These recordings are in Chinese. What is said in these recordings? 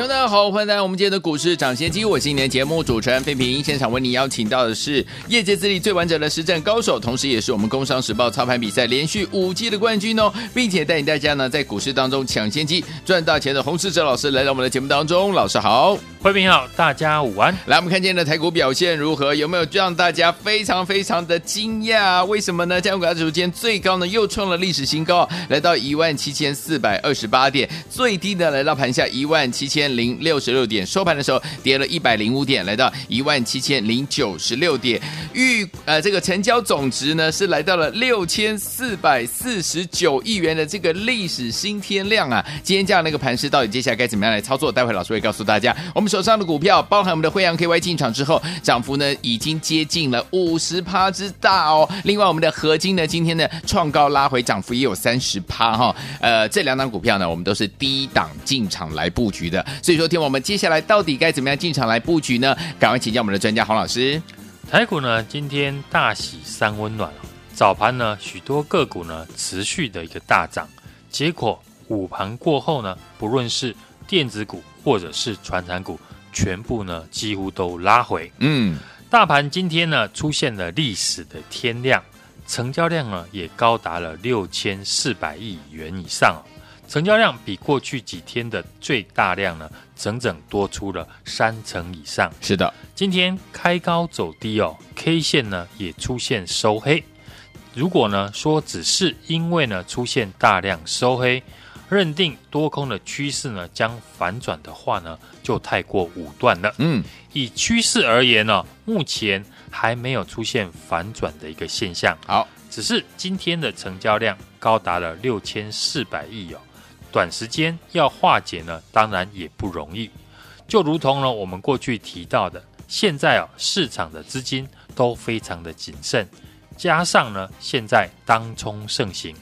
大家好，欢迎来到我们今天的股市抢先机，我是今天的节目主持人费平。现场为你邀请到的是业界资历最完整的实战高手，同时也是我们工商时报操盘比赛连续五季的冠军哦，并且带领大家呢在股市当中抢先机赚大钱的洪世哲老师来到我们的节目当中，老师好。慧平好，大家午安。来，我们看今天的台股表现如何？有没有让大家非常非常的惊讶？为什么呢？加股指数今天最高呢又创了历史新高，来到一万七千四百二十八点，最低的来到盘下一万七千零六十六点，收盘的时候跌了一百零五点，来到一万七千零九十六点。预呃这个成交总值呢是来到了六千四百四十九亿元的这个历史新天量啊！今天这样的一个盘势，到底接下来该怎么样来操作？待会老师会告诉大家。我们。手上的股票，包含我们的慧洋 KY 进场之后，涨幅呢已经接近了五十趴之大哦。另外，我们的合金呢，今天呢创高拉回，涨幅也有三十趴哈。呃，这两档股票呢，我们都是低档进场来布局的。所以说，听我们接下来到底该怎么样进场来布局呢？赶快请教我们的专家洪老师。台股呢，今天大喜三温暖，早盘呢许多个股呢持续的一个大涨，结果午盘过后呢，不论是电子股或者是传产股，全部呢几乎都拉回。嗯，大盘今天呢出现了历史的天量，成交量呢也高达了六千四百亿元以上，成交量比过去几天的最大量呢整整多出了三成以上。是的，今天开高走低哦，K 线呢也出现收黑。如果呢说只是因为呢出现大量收黑。认定多空的趋势呢将反转的话呢，就太过武断了。嗯，以趋势而言呢，目前还没有出现反转的一个现象。好，只是今天的成交量高达了六千四百亿哦，短时间要化解呢，当然也不容易。就如同呢我们过去提到的，现在哦市场的资金都非常的谨慎，加上呢现在当冲盛行。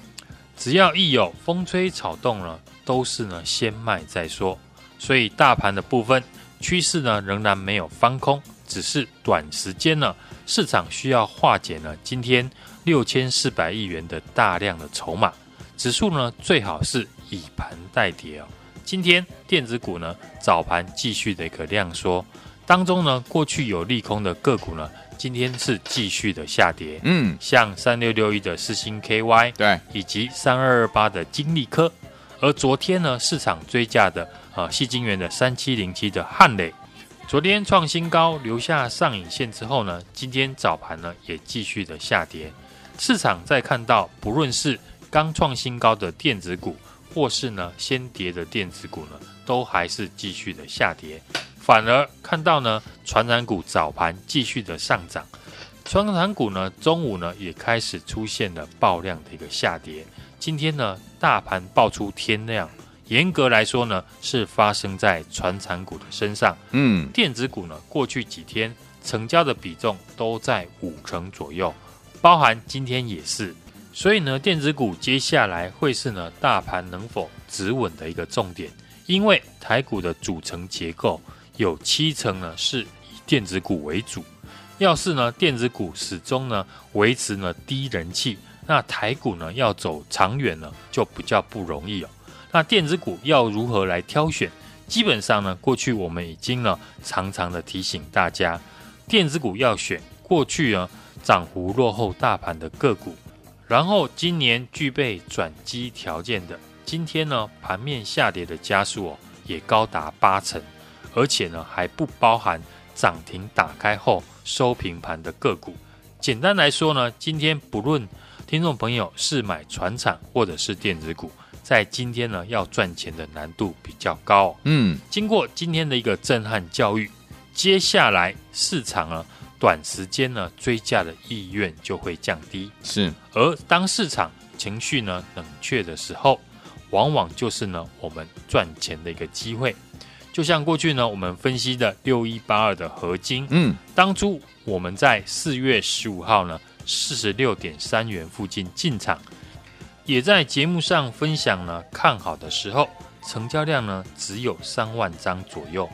只要一有风吹草动呢，都是呢先卖再说。所以大盘的部分趋势呢仍然没有翻空，只是短时间呢市场需要化解呢今天六千四百亿元的大量的筹码，指数呢最好是以盘代跌哦。今天电子股呢早盘继续的一个量缩，当中呢过去有利空的个股呢。今天是继续的下跌，嗯，像三六六一的四星 KY，对，以及三二二八的金利科，而昨天呢，市场追价的啊，矽晶元的三七零七的汉磊，昨天创新高，留下上影线之后呢，今天早盘呢也继续的下跌。市场在看到不论是刚创新高的电子股，或是呢先跌的电子股呢，都还是继续的下跌。反而看到呢，传产股早盘继续的上涨，传产股呢中午呢也开始出现了爆量的一个下跌。今天呢大盘爆出天量，严格来说呢是发生在传产股的身上。嗯，电子股呢过去几天成交的比重都在五成左右，包含今天也是。所以呢电子股接下来会是呢大盘能否止稳的一个重点，因为台股的组成结构。有七成呢是以电子股为主，要是呢电子股始终呢维持呢低人气，那台股呢要走长远呢就比较不容易哦。那电子股要如何来挑选？基本上呢过去我们已经呢常常的提醒大家，电子股要选过去呢涨幅落后大盘的个股，然后今年具备转机条件的，今天呢盘面下跌的加速哦也高达八成。而且呢，还不包含涨停打开后收平盘的个股。简单来说呢，今天不论听众朋友是买船产或者是电子股，在今天呢要赚钱的难度比较高。嗯，经过今天的一个震撼教育，接下来市场呢短时间呢追价的意愿就会降低。是，而当市场情绪呢冷却的时候，往往就是呢我们赚钱的一个机会。就像过去呢，我们分析的六一八二的合金，嗯，当初我们在四月十五号呢四十六点三元附近进场，也在节目上分享呢看好的时候，成交量呢只有三万张左右，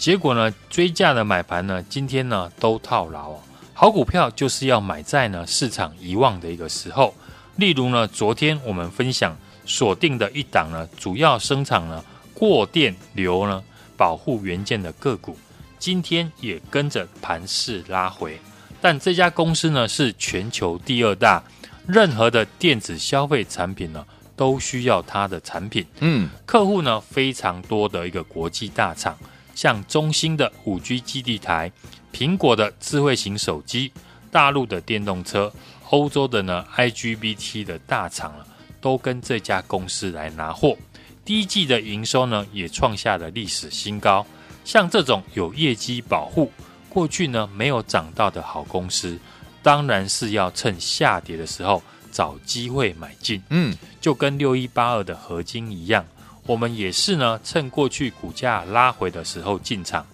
结果呢追价的买盘呢今天呢都套牢。好股票就是要买在呢市场遗忘的一个时候，例如呢昨天我们分享锁定的一档呢主要生产呢过电流呢保护元件的个股。今天也跟着盘势拉回，但这家公司呢是全球第二大，任何的电子消费产品呢都需要它的产品。嗯，客户呢非常多的一个国际大厂，像中兴的五 G 基地台、苹果的智慧型手机、大陆的电动车、欧洲的呢 IGBT 的大厂了，都跟这家公司来拿货。第一季的营收呢也创下了历史新高。像这种有业绩保护、过去呢没有涨到的好公司，当然是要趁下跌的时候找机会买进。嗯，就跟六一八二的合金一样，我们也是呢趁过去股价拉回的时候进场。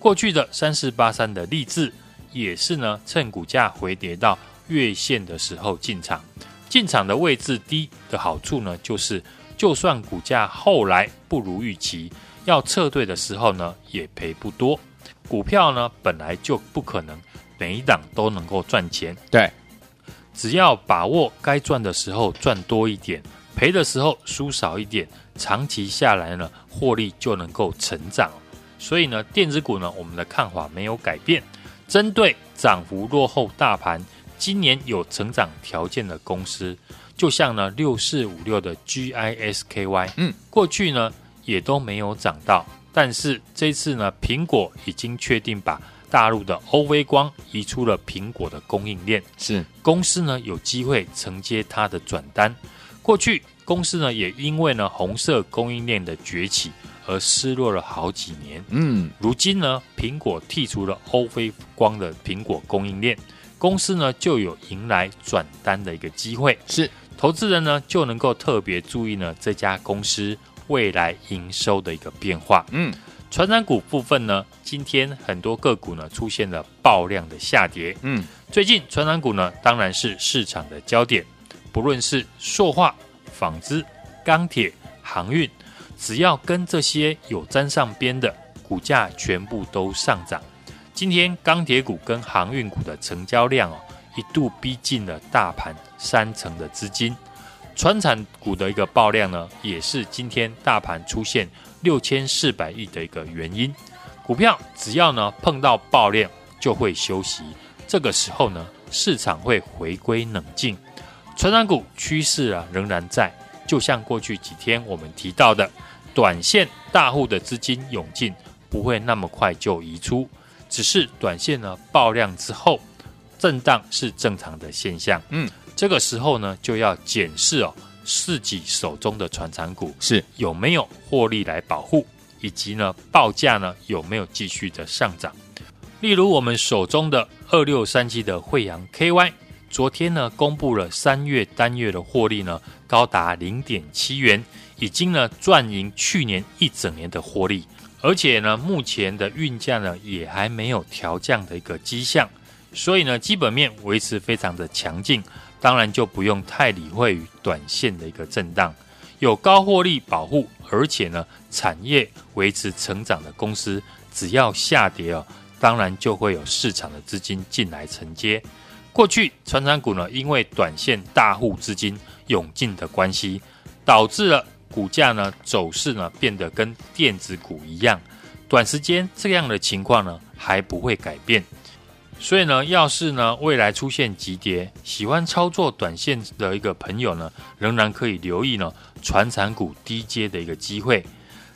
过去的三四八三的力智也是呢趁股价回跌到月线的时候进场。进场的位置低的好处呢，就是就算股价后来不如预期。要撤退的时候呢，也赔不多。股票呢，本来就不可能每一档都能够赚钱。对，只要把握该赚的时候赚多一点，赔的时候输少一点，长期下来呢，获利就能够成长。所以呢，电子股呢，我们的看法没有改变。针对涨幅落后大盘，今年有成长条件的公司，就像呢六四五六的 GISKY，嗯，过去呢。也都没有涨到，但是这次呢，苹果已经确定把大陆的欧微光移出了苹果的供应链，是公司呢有机会承接它的转单。过去公司呢也因为呢红色供应链的崛起而失落了好几年，嗯，如今呢苹果剔除了欧菲光的苹果供应链，公司呢就有迎来转单的一个机会，是。投资人呢就能够特别注意呢这家公司。未来营收的一个变化，嗯，传染股部分呢，今天很多个股呢出现了爆量的下跌，嗯，最近传染股呢当然是市场的焦点，不论是塑化、纺织、钢铁、航运，只要跟这些有沾上边的，股价全部都上涨。今天钢铁股跟航运股的成交量哦，一度逼近了大盘三成的资金。传产股的一个爆量呢，也是今天大盘出现六千四百亿的一个原因。股票只要呢碰到爆量就会休息，这个时候呢市场会回归冷静。传产股趋势啊仍然在，就像过去几天我们提到的，短线大户的资金涌进不会那么快就移出，只是短线呢爆量之后震荡是正常的现象。嗯。这个时候呢，就要检视哦，自己手中的传产股是有没有获利来保护，以及呢报价呢有没有继续的上涨。例如我们手中的二六三七的惠阳 KY，昨天呢公布了三月单月的获利呢高达零点七元，已经呢赚赢去年一整年的获利，而且呢目前的运价呢也还没有调降的一个迹象，所以呢基本面维持非常的强劲。当然就不用太理会于短线的一个震荡，有高获利保护，而且呢产业维持成长的公司，只要下跌哦，当然就会有市场的资金进来承接。过去传产股呢，因为短线大户资金涌进的关系，导致了股价呢走势呢变得跟电子股一样，短时间这样的情况呢还不会改变。所以呢，要是呢未来出现急跌，喜欢操作短线的一个朋友呢，仍然可以留意呢传产股低阶的一个机会。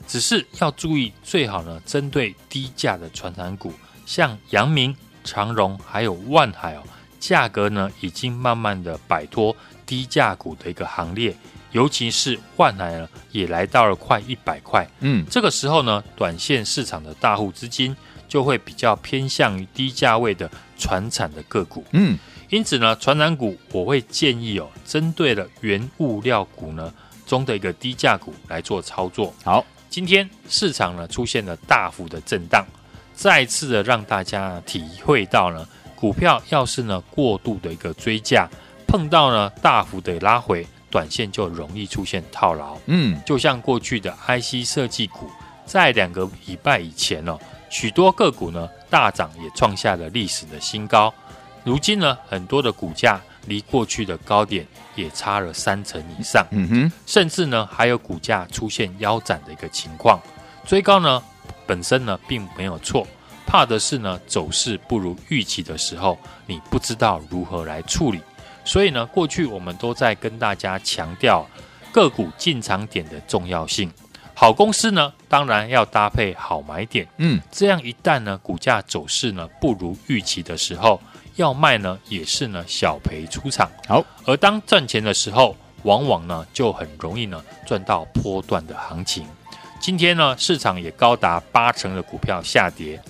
只是要注意，最好呢针对低价的传产股，像阳明、长荣还有万海哦，价格呢已经慢慢的摆脱低价股的一个行列，尤其是万海呢也来到了快一百块。嗯，这个时候呢，短线市场的大户资金。就会比较偏向于低价位的船产的个股，嗯，因此呢，船产股我会建议哦，针对了原物料股呢中的一个低价股来做操作。好，今天市场呢出现了大幅的震荡，再次的让大家体会到呢股票要是呢过度的一个追价，碰到呢大幅的拉回，短线就容易出现套牢。嗯，就像过去的 IC 设计股，在两个礼拜以前哦，许多个股呢大涨，也创下了历史的新高。如今呢，很多的股价离过去的高点也差了三成以上。嗯哼，甚至呢还有股价出现腰斩的一个情况。追高呢本身呢并没有错，怕的是呢走势不如预期的时候，你不知道如何来处理。所以呢，过去我们都在跟大家强调个股进场点的重要性。好公司呢，当然要搭配好买点。嗯，这样一旦呢股价走势呢不如预期的时候，要卖呢也是呢小赔出场。好，而当赚钱的时候，往往呢就很容易呢赚到波段的行情。今天呢市场也高达八成的股票下跌，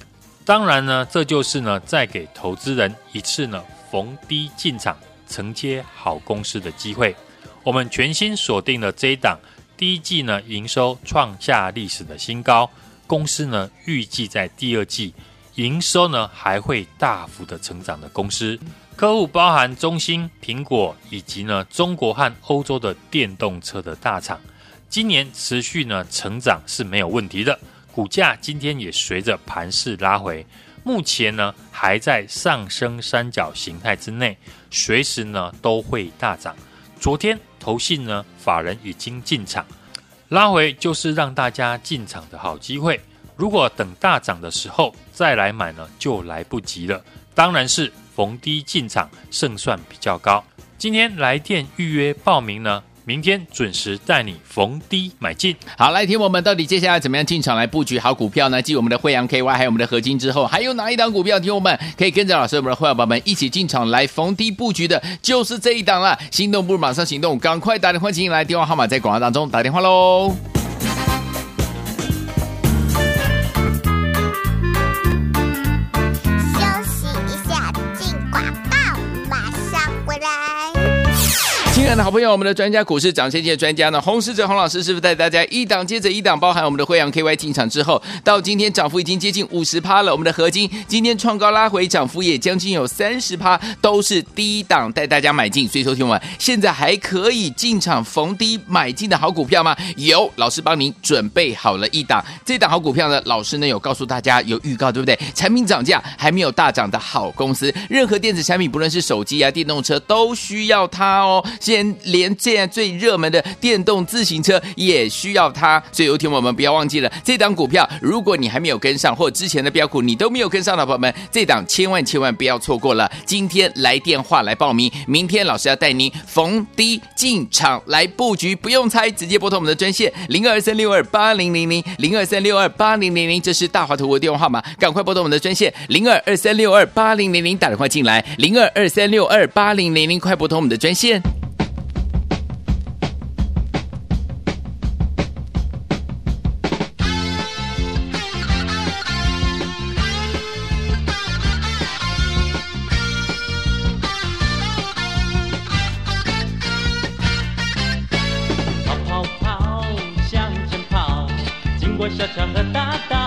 当然呢这就是呢再给投资人一次呢逢低进场。承接好公司的机会，我们全新锁定了这一档，第一季呢营收创下历史的新高，公司呢预计在第二季营收呢还会大幅的成长的公司，客户包含中兴、苹果以及呢中国和欧洲的电动车的大厂，今年持续呢成长是没有问题的，股价今天也随着盘势拉回。目前呢还在上升三角形态之内，随时呢都会大涨。昨天投信呢法人已经进场，拉回就是让大家进场的好机会。如果等大涨的时候再来买呢，就来不及了。当然是逢低进场胜算比较高。今天来电预约报名呢。明天准时带你逢低买进。好，来听我们到底接下来怎么样进场来布局好股票呢？继我们的惠阳 KY 还有我们的合金之后，还有哪一档股票？听我们可以跟着老师我们的会员宝宝们一起进场来逢低布局的，就是这一档了。心动不如马上行动，赶快打电话进来，电话号码在广告当中，打电话喽。好朋友，我们的专家股市涨先机的专家呢，洪士哲洪老师是不是带大家一档接着一档，包含我们的惠阳 KY 进场之后，到今天涨幅已经接近五十趴了。我们的合金今天创高拉回，涨幅也将近有三十趴，都是低档带大家买进。所以，收听我现在还可以进场逢低买进的好股票吗？有，老师帮您准备好了一档。这档好股票呢，老师呢有告诉大家有预告，对不对？产品涨价还没有大涨的好公司，任何电子产品，不论是手机啊、电动车，都需要它哦。现连现在最热门的电动自行车也需要它，所以有听我们不要忘记了这档股票。如果你还没有跟上，或之前的标股你都没有跟上的朋友们，这档千万千万不要错过了。今天来电话来报名，明天老师要带您逢低进场来布局，不用猜，直接拨通我们的专线零二三六二八零零零零二三六二八零零零，这是大华投顾的电话号码，赶快拨通我们的专线零二二三六二八零零零，打电话进来零二二三六二八零零零，快拨通我们的专线。小桥和大大，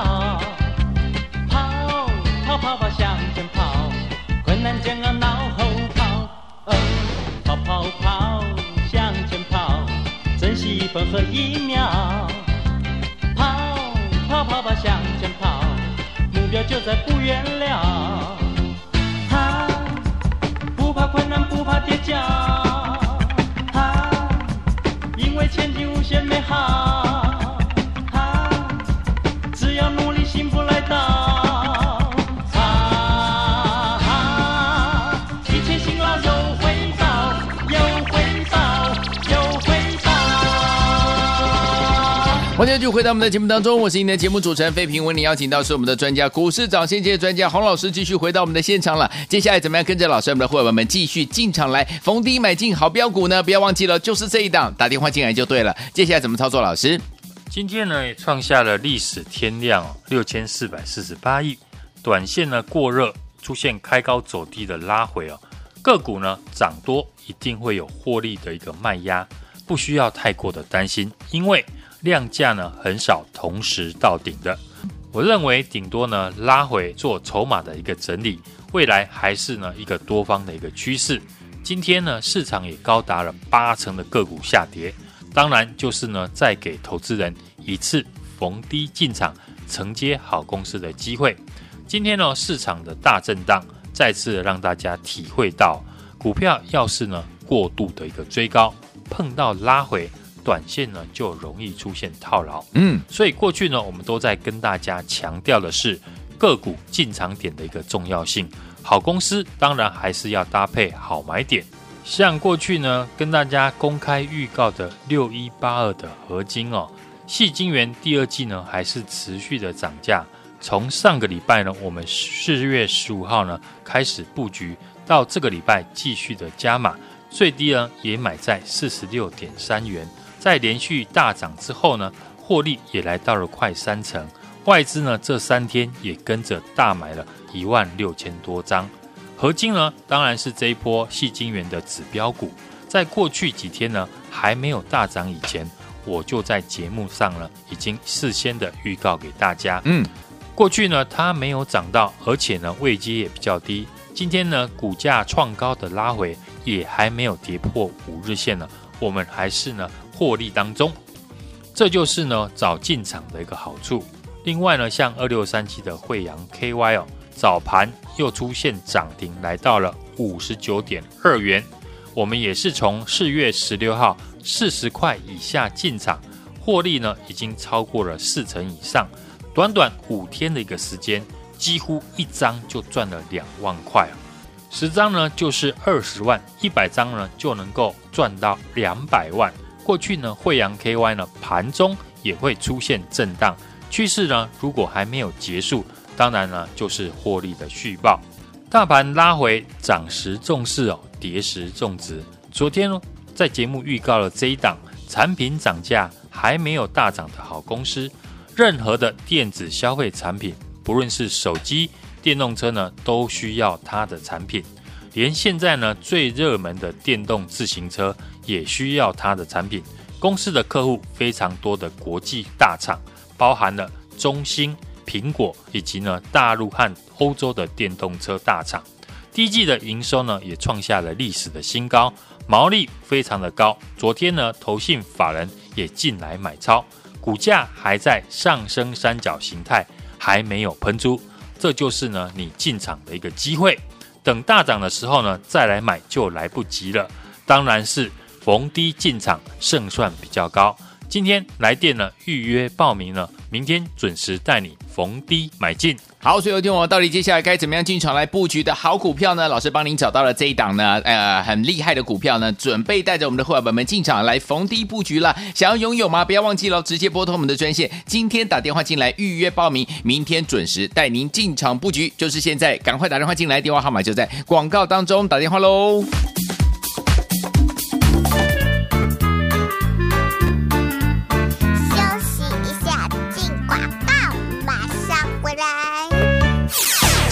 回到我们的节目当中，我是您的节目主持人费平，为您邀请到是我们的专家股市涨先机的专家洪老师，继续回到我们的现场了。接下来怎么样跟着老师我们的伙伴们继续进场来逢低买进好标股呢？不要忘记了，就是这一档，打电话进来就对了。接下来怎么操作？老师，今天呢创下了历史天量，六千四百四十八亿，短线呢过热，出现开高走低的拉回哦，个股呢涨多一定会有获利的一个卖压，不需要太过的担心，因为。量价呢很少同时到顶的，我认为顶多呢拉回做筹码的一个整理，未来还是呢一个多方的一个趋势。今天呢市场也高达了八成的个股下跌，当然就是呢再给投资人一次逢低进场承接好公司的机会。今天呢市场的大震荡，再次让大家体会到，股票要是呢过度的一个追高，碰到拉回，短线呢就容易出现套牢。嗯，所以过去呢我们都在跟大家强调的是。个股进场点的一个重要性，好公司当然还是要搭配好买点。像过去呢，跟大家公开预告的六一八二的合金哦，细晶圆第二季呢还是持续的涨价。从上个礼拜呢，我们四月十五号呢开始布局，到这个礼拜继续的加码，最低呢也买在四十六点三元，在连续大涨之后呢，获利也来到了快三成。外资呢，这三天也跟着大买了一万六千多张。合金呢，当然是这一波细晶元的指标股。在过去几天呢，还没有大涨以前，我就在节目上呢，已经事先的预告给大家。嗯，过去呢，它没有涨到，而且呢，位阶也比较低。今天呢，股价创高的拉回，也还没有跌破五日线呢，我们还是呢获利当中。这就是呢早进场的一个好处。另外呢，像二六三七的惠阳 KY 哦，早盘又出现涨停，来到了五十九点二元。我们也是从四月十六号四十块以下进场，获利呢已经超过了四成以上。短短五天的一个时间，几乎一张就赚了两万块啊！十张呢就是二十万，一百张呢就能够赚到两百万。过去呢，惠阳 KY 呢盘中也会出现震荡。趋势呢，如果还没有结束，当然呢就是获利的续报。大盘拉回，涨时重视哦，跌时重值。昨天呢，在节目预告了这一档产品涨价还没有大涨的好公司。任何的电子消费产品，不论是手机、电动车呢，都需要它的产品。连现在呢最热门的电动自行车也需要它的产品。公司的客户非常多的国际大厂。包含了中兴、苹果以及呢大陆和欧洲的电动车大厂，第一季的营收呢也创下了历史的新高，毛利非常的高。昨天呢，投信法人也进来买超，股价还在上升三角形态，还没有喷出，这就是呢你进场的一个机会。等大涨的时候呢再来买就来不及了，当然是逢低进场胜算比较高。今天来电了，预约报名了，明天准时带你逢低买进。好，所以有听我到底接下来该怎么样进场来布局的好股票呢？老师帮您找到了这一档呢，呃，很厉害的股票呢，准备带着我们的伙伴们进场来逢低布局了。想要拥有吗？不要忘记了，直接拨通我们的专线，今天打电话进来预约报名，明天准时带您进场布局，就是现在，赶快打电话进来，电话号码就在广告当中，打电话喽。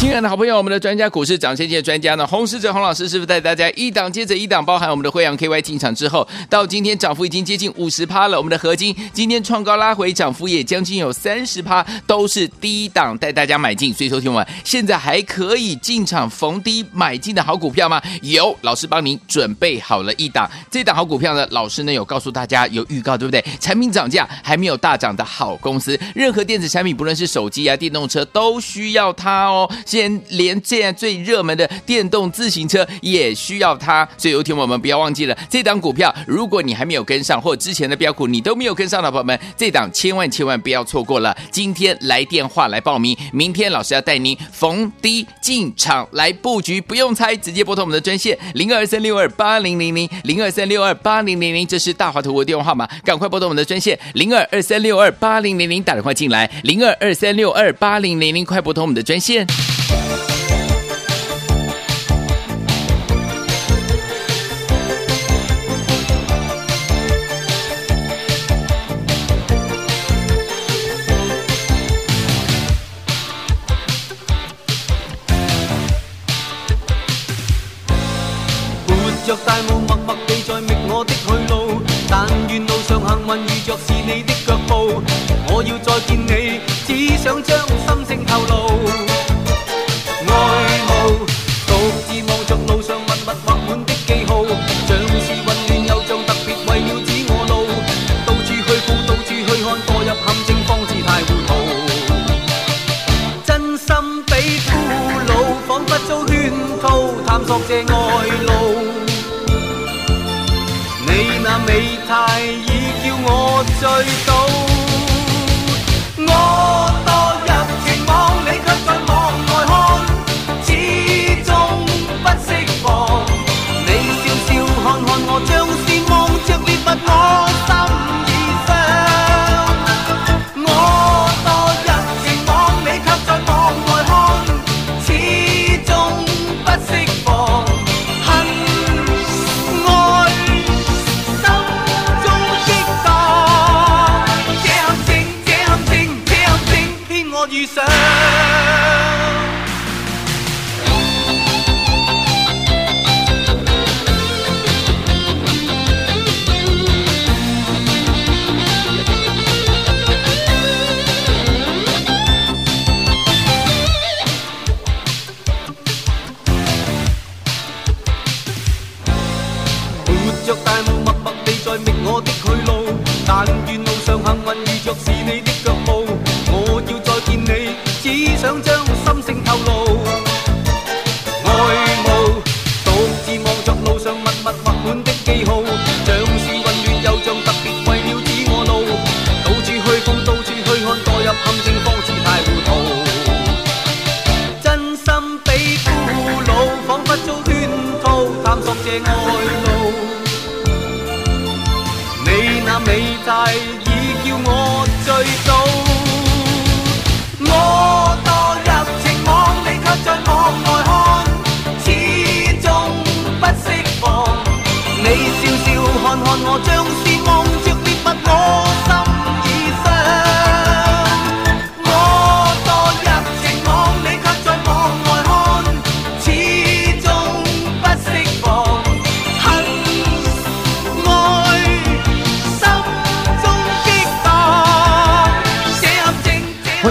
亲爱的好朋友，我们的专家股市涨先机的专家呢，洪士哲洪老师是不是带大家一档接着一档，包含我们的惠阳 KY 进场之后，到今天涨幅已经接近五十趴了。我们的合金今天创高拉回，涨幅也将近有三十趴，都是低档带大家买进。所以说，听我现在还可以进场逢低买进的好股票吗？有，老师帮您准备好了一档，这档好股票呢，老师呢有告诉大家有预告，对不对？产品涨价还没有大涨的好公司，任何电子产品，不论是手机啊、电动车，都需要它哦。连连这样最热门的电动自行车也需要它，所以有听我们不要忘记了这档股票。如果你还没有跟上，或之前的标股你都没有跟上的朋友们，这档千万千万不要错过了。今天来电话来报名，明天老师要带您逢低进场来布局，不用猜，直接拨通我们的专线零二三六二八零零零零二三六二八零零零，这是大华图的电话号码，赶快拨通我们的专线零二二三六二八零零零，打电话进来零二二三六二八零零零，快拨通我们的专线。着大雾，默默地在觅我的去路。但愿路上幸运遇着是你的脚步。我要再见你，只想将心声透露。像是混乱又像特别为了指我路，到处去顾，到处去看，堕入陷阱方知太糊涂。真心比俘虏，仿佛遭圈套，探索这爱路。你那美态已叫我醉倒，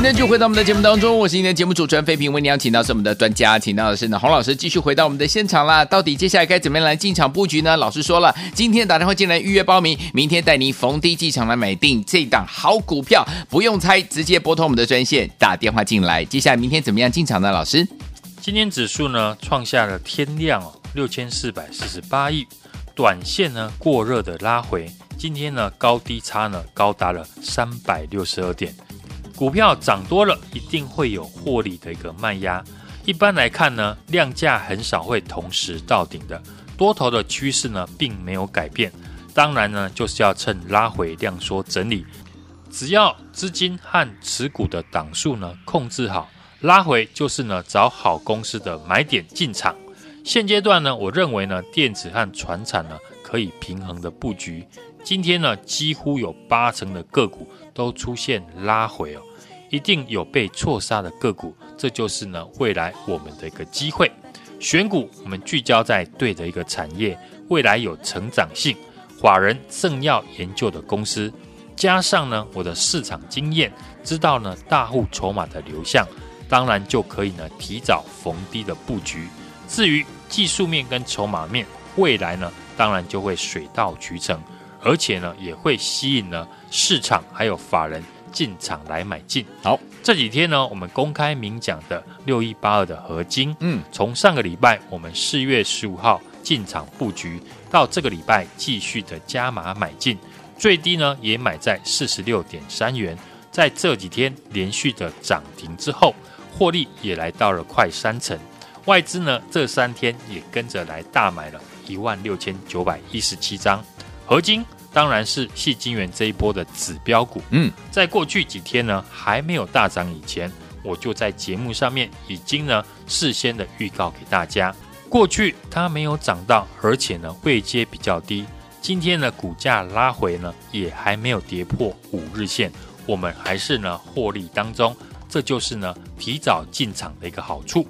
欢迎继续回到我们的节目当中，我是今天的节目主持人费平，为您邀请到是我们的专家，请到的是呢洪老师，继续回到我们的现场啦。到底接下来该怎么样来进场布局呢？老师说了，今天打电话进来预约报名，明天带您逢低进场来买定这档好股票，不用猜，直接拨通我们的专线打电话进来。接下来明天怎么样进场呢？老师，今天指数呢创下了天量哦六千四百四十八亿，短线呢过热的拉回，今天呢高低差呢高达了三百六十二点。股票涨多了，一定会有获利的一个卖压。一般来看呢，量价很少会同时到顶的，多头的趋势呢并没有改变。当然呢，就是要趁拉回量缩整理，只要资金和持股的档数呢控制好，拉回就是呢找好公司的买点进场。现阶段呢，我认为呢电子和船产呢可以平衡的布局。今天呢几乎有八成的个股都出现拉回哦。一定有被错杀的个股，这就是呢未来我们的一个机会。选股我们聚焦在对的一个产业，未来有成长性，法人正要研究的公司，加上呢我的市场经验，知道呢大户筹码的流向，当然就可以呢提早逢低的布局。至于技术面跟筹码面，未来呢当然就会水到渠成，而且呢也会吸引呢市场还有法人。进场来买进。好，这几天呢，我们公开明讲的六一八二的合金，嗯，从上个礼拜我们四月十五号进场布局，到这个礼拜继续的加码买进，最低呢也买在四十六点三元。在这几天连续的涨停之后，获利也来到了快三成。外资呢这三天也跟着来大买了一万六千九百一十七张合金。当然是矽晶圆这一波的指标股。嗯，在过去几天呢还没有大涨以前，我就在节目上面已经呢事先的预告给大家。过去它没有涨到，而且呢位阶比较低。今天呢股价拉回呢也还没有跌破五日线，我们还是呢获利当中。这就是呢提早进场的一个好处。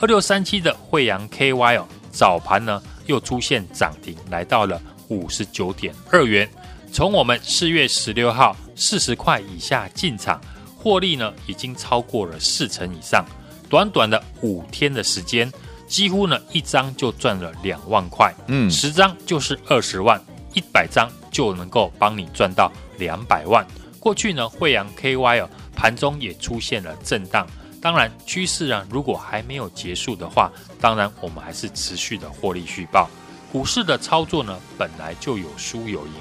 二六三七的惠阳 KY 哦，早盘呢又出现涨停，来到了。五十九点二元，从我们四月十六号四十块以下进场，获利呢已经超过了四成以上。短短的五天的时间，几乎呢一张就赚了两万块，嗯十张就是二十万，一百张就能够帮你赚到两百万。过去呢，惠阳 KY 哦，盘中也出现了震荡。当然，趋势啊，如果还没有结束的话，当然我们还是持续的获利续报。股市的操作呢，本来就有输有赢，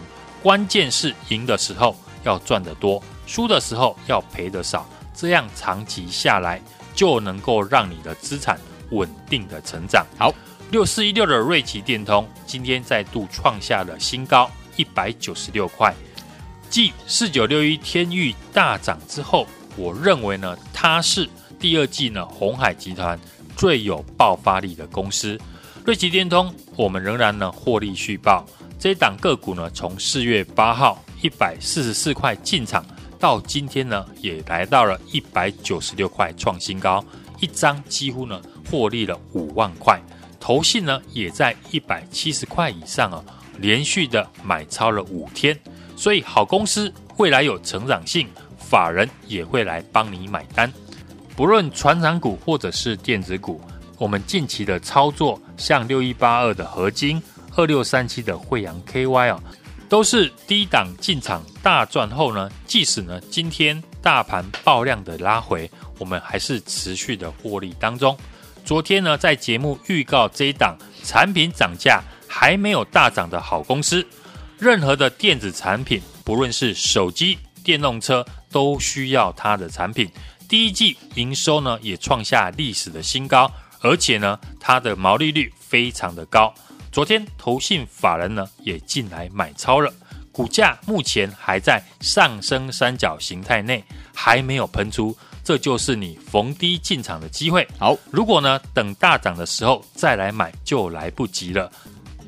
关键是赢的时候要赚得多，输的时候要赔得少，这样长期下来就能够让你的资产稳定的成长。好，六四一六的瑞奇电通今天再度创下了新高，一百九十六块。继四九六一天钰大涨之后，我认为呢，它是第二季呢鸿海集团最有爆发力的公司。瑞奇电通，我们仍然呢获利续报。这一档个股呢，从四月八号一百四十四块进场，到今天呢也来到了一百九十六块创新高，一张几乎呢获利了五万块。投信呢也在一百七十块以上啊，连续的买超了五天。所以，好公司未来有成长性，法人也会来帮你买单。不论船长股或者是电子股，我们近期的操作，像六一八二的合金、二六三七的惠阳 KY 啊，都是低档进场大赚后呢，即使呢今天大盘爆量的拉回，我们还是持续的获利当中。昨天呢，在节目预告这一档产品涨价还没有大涨的好公司。任何的电子产品，不论是手机、电动车，都需要它的产品。第一季营收呢也创下历史的新高，而且呢它的毛利率非常的高。昨天投信法人呢也进来买超了，股价目前还在上升三角形态内，还没有喷出，这就是你逢低进场的机会。好，如果呢等大涨的时候再来买，就来不及了。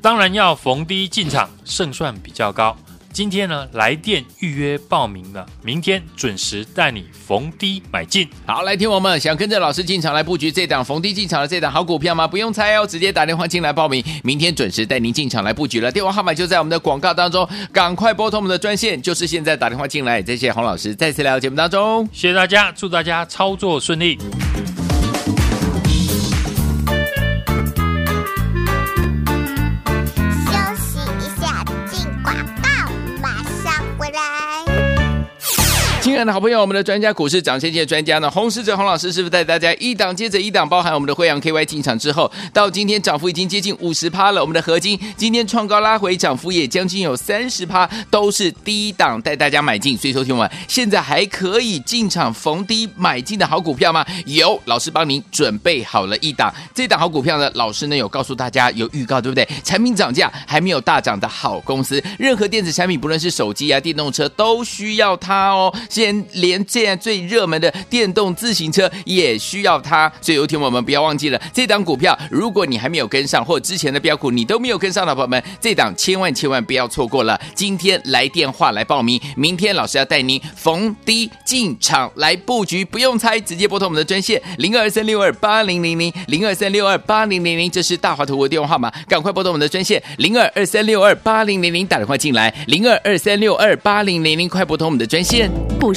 当然要逢低进场，胜算比较高。今天呢，来电预约报名了，明天准时带你逢低买进。好，来听我们想跟着老师进场来布局这档逢低进场的这档好股票吗？不用猜哦，直接打电话进来报名，明天准时带您进场来布局了。电话号码就在我们的广告当中，赶快拨通我们的专线，就是现在打电话进来。谢谢洪老师再次来到节目当中，谢谢大家，祝大家操作顺利。爱的好朋友，我们的专家股市涨先机的专家呢，洪士哲洪老师是不是带大家一档接着一档，包含我们的慧洋 KY 进场之后，到今天涨幅已经接近五十趴了。我们的合金今天创高拉回，涨幅也将近有三十趴，都是低档带大家买进。所以，说听完现在还可以进场逢低买进的好股票吗？有，老师帮您准备好了一档。这档好股票呢，老师呢有告诉大家有预告，对不对？产品涨价还没有大涨的好公司，任何电子产品，不论是手机啊、电动车，都需要它哦。谢连现在最热门的电动自行车也需要它，所以有听我们不要忘记了这档股票，如果你还没有跟上，或之前的标股你都没有跟上的朋友们，这档千万千万不要错过了。今天来电话来报名，明天老师要带您逢低进场来布局，不用猜，直接拨通我们的专线零二三六二八零零零零二三六二八零零零，这是大华投顾的电话号码，赶快拨通我们的专线零二二三六二八零零零，打电话进来零二二三六二八零零零，快拨通我们的专线。不